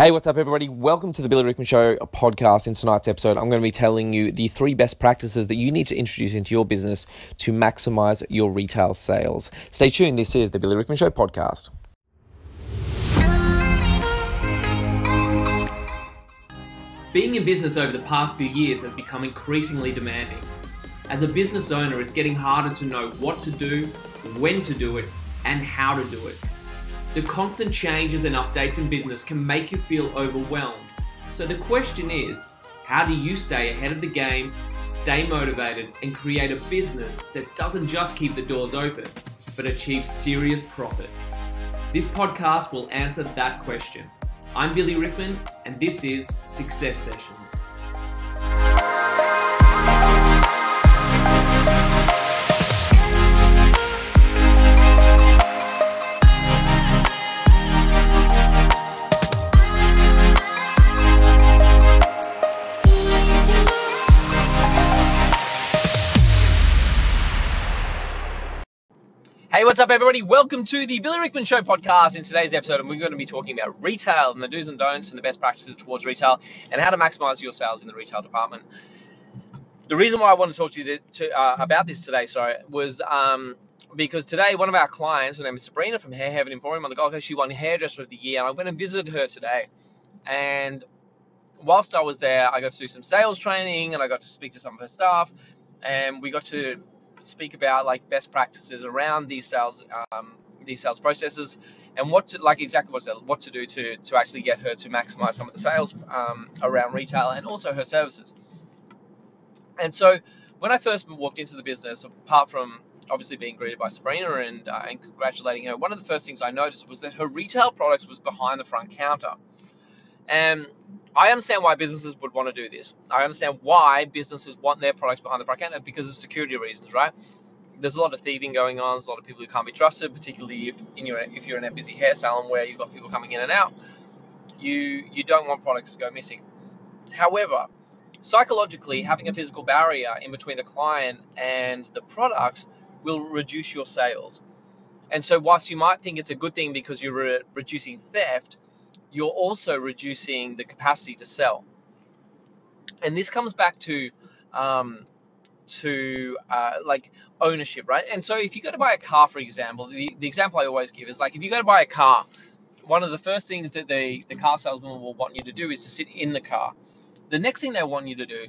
Hey, what's up, everybody? Welcome to the Billy Rickman Show podcast. In tonight's episode, I'm going to be telling you the three best practices that you need to introduce into your business to maximize your retail sales. Stay tuned. This is the Billy Rickman Show podcast. Being in business over the past few years has become increasingly demanding. As a business owner, it's getting harder to know what to do, when to do it, and how to do it. The constant changes and updates in business can make you feel overwhelmed. So the question is, how do you stay ahead of the game, stay motivated, and create a business that doesn't just keep the doors open, but achieves serious profit? This podcast will answer that question. I'm Billy Rickman, and this is Success Sessions. Hey, what's up, everybody? Welcome to the Billy Rickman Show podcast. In today's episode, we're going to be talking about retail and the do's and don'ts and the best practices towards retail and how to maximize your sales in the retail department. The reason why I want to talk to you to, uh, about this today, sorry, was um, because today one of our clients, her name is Sabrina from Hair Heaven Emporium on the Gold Coast, she won Hairdresser of the Year, and I went and visited her today. And whilst I was there, I got to do some sales training and I got to speak to some of her staff, and we got to speak about like best practices around these sales um, these sales processes and what to like exactly what to, what to do to to actually get her to maximize some of the sales um, around retail and also her services. And so when I first walked into the business, apart from obviously being greeted by Sabrina and, uh, and congratulating her, one of the first things I noticed was that her retail products was behind the front counter. And I understand why businesses would want to do this. I understand why businesses want their products behind the front counter because of security reasons, right? There's a lot of thieving going on. There's a lot of people who can't be trusted, particularly if in your if you're in a busy hair salon where you've got people coming in and out. You you don't want products to go missing. However, psychologically, having a physical barrier in between the client and the product will reduce your sales. And so, whilst you might think it's a good thing because you're re- reducing theft, you're also reducing the capacity to sell. And this comes back to um, to uh, like ownership, right? And so if you go to buy a car, for example, the, the example I always give is like if you go to buy a car, one of the first things that the, the car salesman will want you to do is to sit in the car. The next thing they want you to do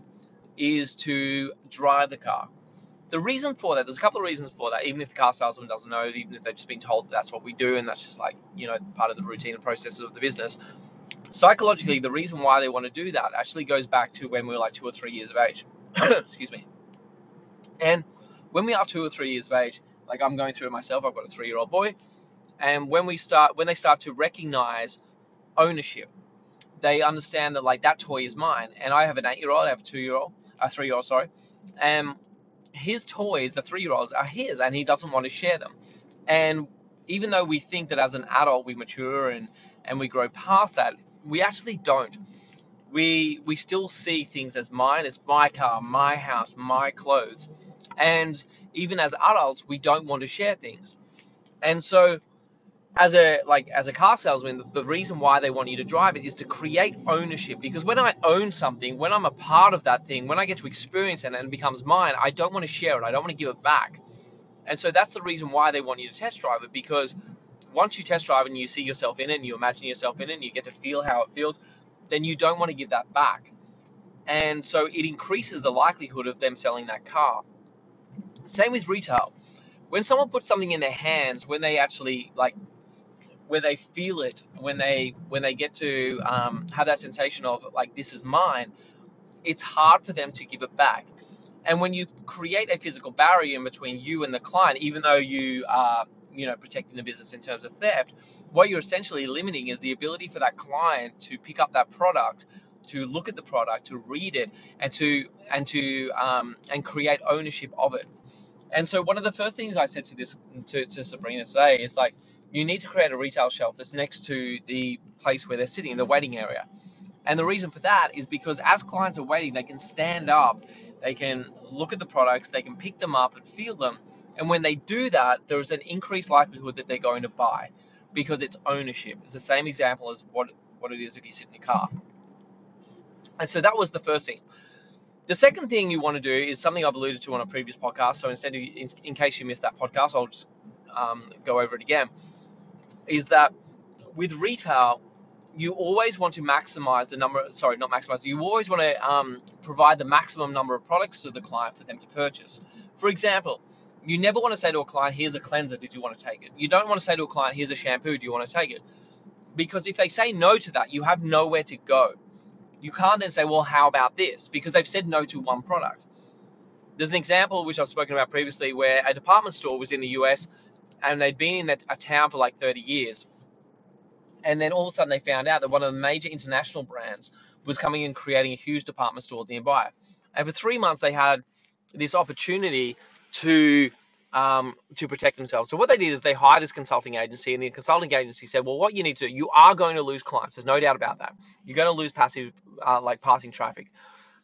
is to drive the car. The reason for that, there's a couple of reasons for that, even if the car salesman doesn't know, even if they've just been told that that's what we do and that's just like, you know, part of the routine and processes of the business. Psychologically, the reason why they want to do that actually goes back to when we were like two or three years of age. Excuse me. And when we are two or three years of age, like I'm going through it myself, I've got a three year old boy, and when we start when they start to recognize ownership, they understand that like that toy is mine. And I have an eight year old, I have a two year old, a three year old, sorry. And his toys, the three year olds, are his and he doesn't want to share them. And even though we think that as an adult we mature and, and we grow past that, we actually don't. We we still see things as mine, it's my car, my house, my clothes. And even as adults, we don't want to share things. And so as a like as a car salesman, the, the reason why they want you to drive it is to create ownership. Because when I own something, when I'm a part of that thing, when I get to experience it and it becomes mine, I don't want to share it. I don't want to give it back. And so that's the reason why they want you to test drive it. Because once you test drive and you see yourself in it, and you imagine yourself in it, and you get to feel how it feels, then you don't want to give that back. And so it increases the likelihood of them selling that car. Same with retail. When someone puts something in their hands, when they actually like where they feel it when they when they get to um, have that sensation of like this is mine it's hard for them to give it back. And when you create a physical barrier in between you and the client even though you are you know protecting the business in terms of theft what you're essentially limiting is the ability for that client to pick up that product to look at the product to read it and to and to um, and create ownership of it. And so one of the first things i said to this to, to sabrina today is like you need to create a retail shelf that's next to the place where they're sitting, in the waiting area. And the reason for that is because as clients are waiting, they can stand up, they can look at the products, they can pick them up and feel them. And when they do that, there's an increased likelihood that they're going to buy because it's ownership. It's the same example as what what it is if you sit in your car. And so that was the first thing. The second thing you want to do is something I've alluded to on a previous podcast. So instead, of, in, in case you missed that podcast, I'll just um, go over it again. Is that with retail, you always want to maximize the number. Sorry, not maximize. You always want to um, provide the maximum number of products to the client for them to purchase. For example, you never want to say to a client, "Here's a cleanser. Did you want to take it?" You don't want to say to a client, "Here's a shampoo. Do you want to take it?" Because if they say no to that, you have nowhere to go. You can't then say, "Well, how about this?" Because they've said no to one product. There's an example which I've spoken about previously where a department store was in the US and they'd been in that, a town for like 30 years and then all of a sudden they found out that one of the major international brands was coming and creating a huge department store nearby. And for three months they had this opportunity to um, to protect themselves. So what they did is they hired this consulting agency, and the consulting agency said, "Well, what you need to do, you are going to lose clients. There's no doubt about that. You're going to lose passive, uh, like passing traffic.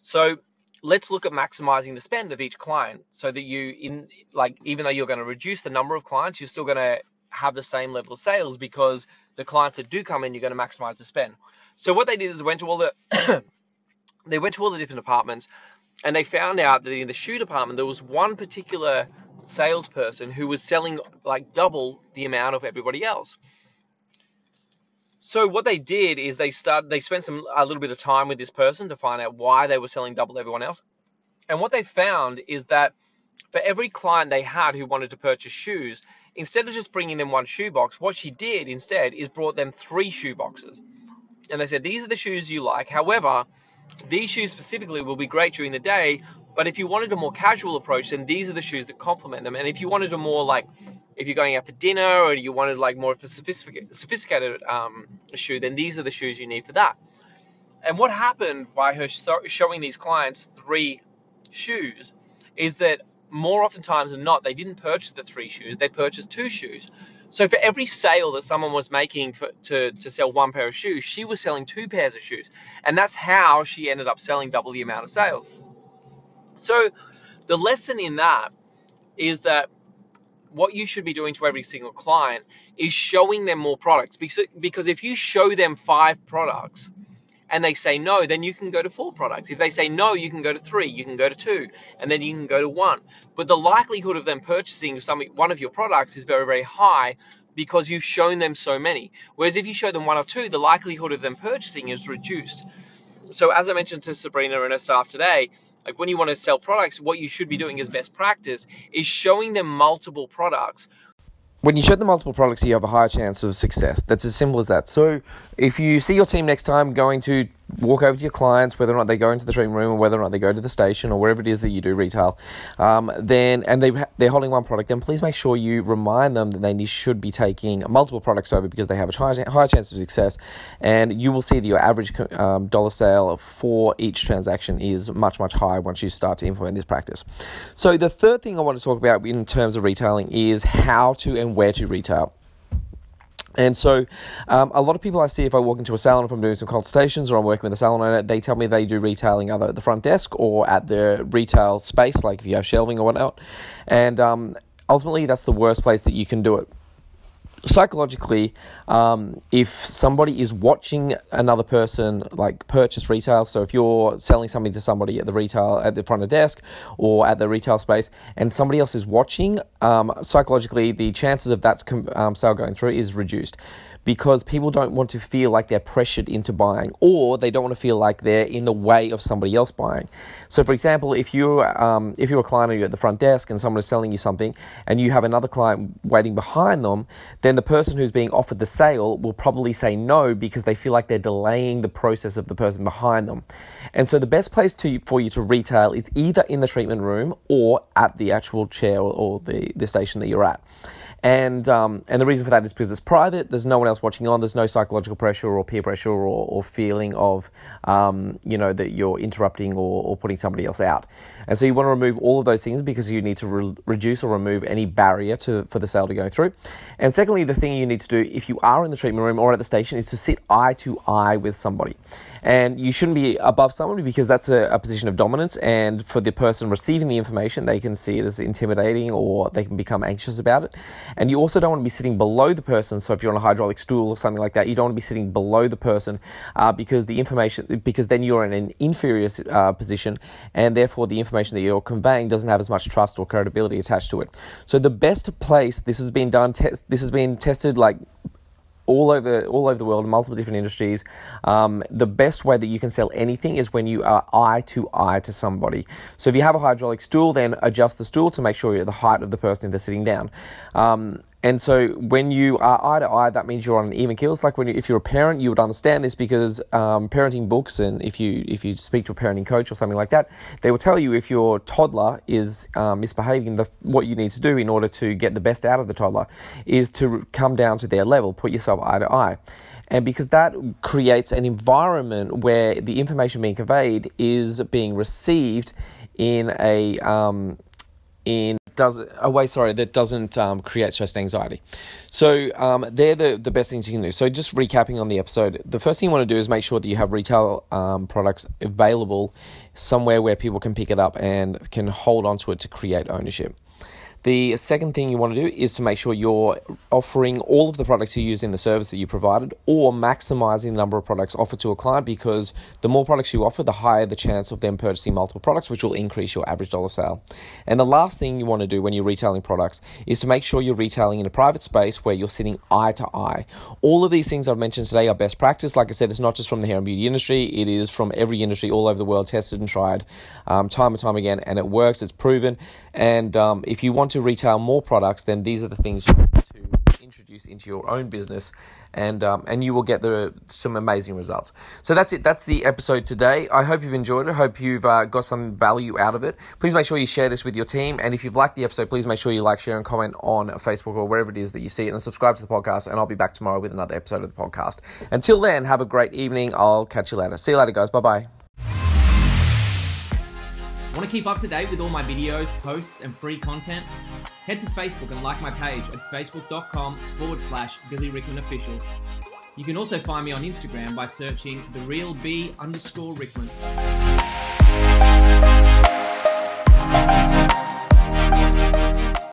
So let's look at maximizing the spend of each client, so that you, in like, even though you're going to reduce the number of clients, you're still going to have the same level of sales because the clients that do come in, you're going to maximize the spend. So what they did is went to all the they went to all the different departments, and they found out that in the shoe department there was one particular salesperson who was selling like double the amount of everybody else. So what they did is they started they spent some a little bit of time with this person to find out why they were selling double everyone else. And what they found is that for every client they had who wanted to purchase shoes, instead of just bringing them one shoe box, what she did instead is brought them three shoe boxes. And they said, These are the shoes you like. However, these shoes specifically will be great during the day, but if you wanted a more casual approach, then these are the shoes that complement them. And if you wanted a more like, if you're going out for dinner or you wanted like more of a sophisticated, sophisticated um, shoe, then these are the shoes you need for that. And what happened by her showing these clients three shoes is that more oftentimes than not, they didn't purchase the three shoes, they purchased two shoes. So for every sale that someone was making for, to, to sell one pair of shoes, she was selling two pairs of shoes. And that's how she ended up selling double the amount of sales. So the lesson in that is that what you should be doing to every single client is showing them more products. Because, if you show them five products, and they say no, then you can go to four products. If they say no, you can go to three, you can go to two, and then you can go to one. But the likelihood of them purchasing some one of your products is very, very high because you've shown them so many. Whereas if you show them one or two, the likelihood of them purchasing is reduced. So as I mentioned to Sabrina and her staff today, like when you want to sell products, what you should be doing as best practice is showing them multiple products when you show them multiple products, you have a higher chance of success. That's as simple as that. So, if you see your team next time going to walk over to your clients, whether or not they go into the treatment room or whether or not they go to the station or wherever it is that you do retail, um, then and they they're holding one product, then please make sure you remind them that they should be taking multiple products over because they have a high, high chance of success, and you will see that your average um, dollar sale for each transaction is much much higher once you start to implement this practice. So the third thing I want to talk about in terms of retailing is how to and where to retail. And so, um, a lot of people I see if I walk into a salon, if I'm doing some consultations or I'm working with a salon owner, they tell me they do retailing either at the front desk or at the retail space, like if you have shelving or whatnot. And um, ultimately, that's the worst place that you can do it psychologically, um, if somebody is watching another person like purchase retail, so if you're selling something to somebody at the retail at the front of desk or at the retail space, and somebody else is watching, um, psychologically the chances of that um, sale going through is reduced because people don't want to feel like they're pressured into buying or they don't want to feel like they're in the way of somebody else buying. So, for example, if you're, um, if you're a client and you're at the front desk and someone is selling you something and you have another client waiting behind them, then the person who's being offered the sale will probably say no because they feel like they're delaying the process of the person behind them. And so, the best place to, for you to retail is either in the treatment room or at the actual chair or, or the, the station that you're at. And, um, and the reason for that is because it's private, there's no one else watching on, there's no psychological pressure or peer pressure or, or feeling of, um, you know, that you're interrupting or, or putting somebody else out. And so you want to remove all of those things because you need to re- reduce or remove any barrier to, for the sale to go through. And secondly, the thing you need to do if you are in the treatment room or at the station is to sit eye to eye with somebody. And you shouldn't be above someone because that's a, a position of dominance. And for the person receiving the information, they can see it as intimidating or they can become anxious about it. And you also don't want to be sitting below the person. So if you're on a hydraulic stool or something like that, you don't want to be sitting below the person uh, because the information, because then you're in an inferior uh, position and therefore the information that you're conveying doesn't have as much trust or credibility attached to it. So the best place, this has been done, te- this has been tested like all over all over the world multiple different industries. Um, the best way that you can sell anything is when you are eye to eye to somebody. So if you have a hydraulic stool, then adjust the stool to make sure you're at the height of the person if they're sitting down. Um, and so when you are eye to eye, that means you're on an even keel. It's like when you, if you're a parent, you would understand this because um, parenting books and if you if you speak to a parenting coach or something like that, they will tell you if your toddler is um, misbehaving, the, what you need to do in order to get the best out of the toddler is to come down to their level, put yourself eye to eye. And because that creates an environment where the information being conveyed is being received in a um, in does a way sorry that doesn't um, create stress and anxiety. So um, they're the, the best things you can do. So just recapping on the episode the first thing you want to do is make sure that you have retail um, products available somewhere where people can pick it up and can hold on to it to create ownership the second thing you want to do is to make sure you're offering all of the products you use in the service that you provided or maximizing the number of products offered to a client because the more products you offer, the higher the chance of them purchasing multiple products, which will increase your average dollar sale. And the last thing you want to do when you're retailing products is to make sure you're retailing in a private space where you're sitting eye to eye. All of these things I've mentioned today are best practice. Like I said, it's not just from the hair and beauty industry, it is from every industry all over the world, tested and tried um, time and time again, and it works, it's proven. And um, if you want to retail more products, then these are the things you need to introduce into your own business, and um, and you will get the some amazing results. So that's it. That's the episode today. I hope you've enjoyed it. Hope you've uh, got some value out of it. Please make sure you share this with your team, and if you've liked the episode, please make sure you like, share, and comment on Facebook or wherever it is that you see it, and subscribe to the podcast. And I'll be back tomorrow with another episode of the podcast. Until then, have a great evening. I'll catch you later. See you later, guys. Bye bye. Want to keep up to date with all my videos, posts, and free content? Head to Facebook and like my page at facebook.com forward slash Billy Rickman Official. You can also find me on Instagram by searching the real B underscore Rickman.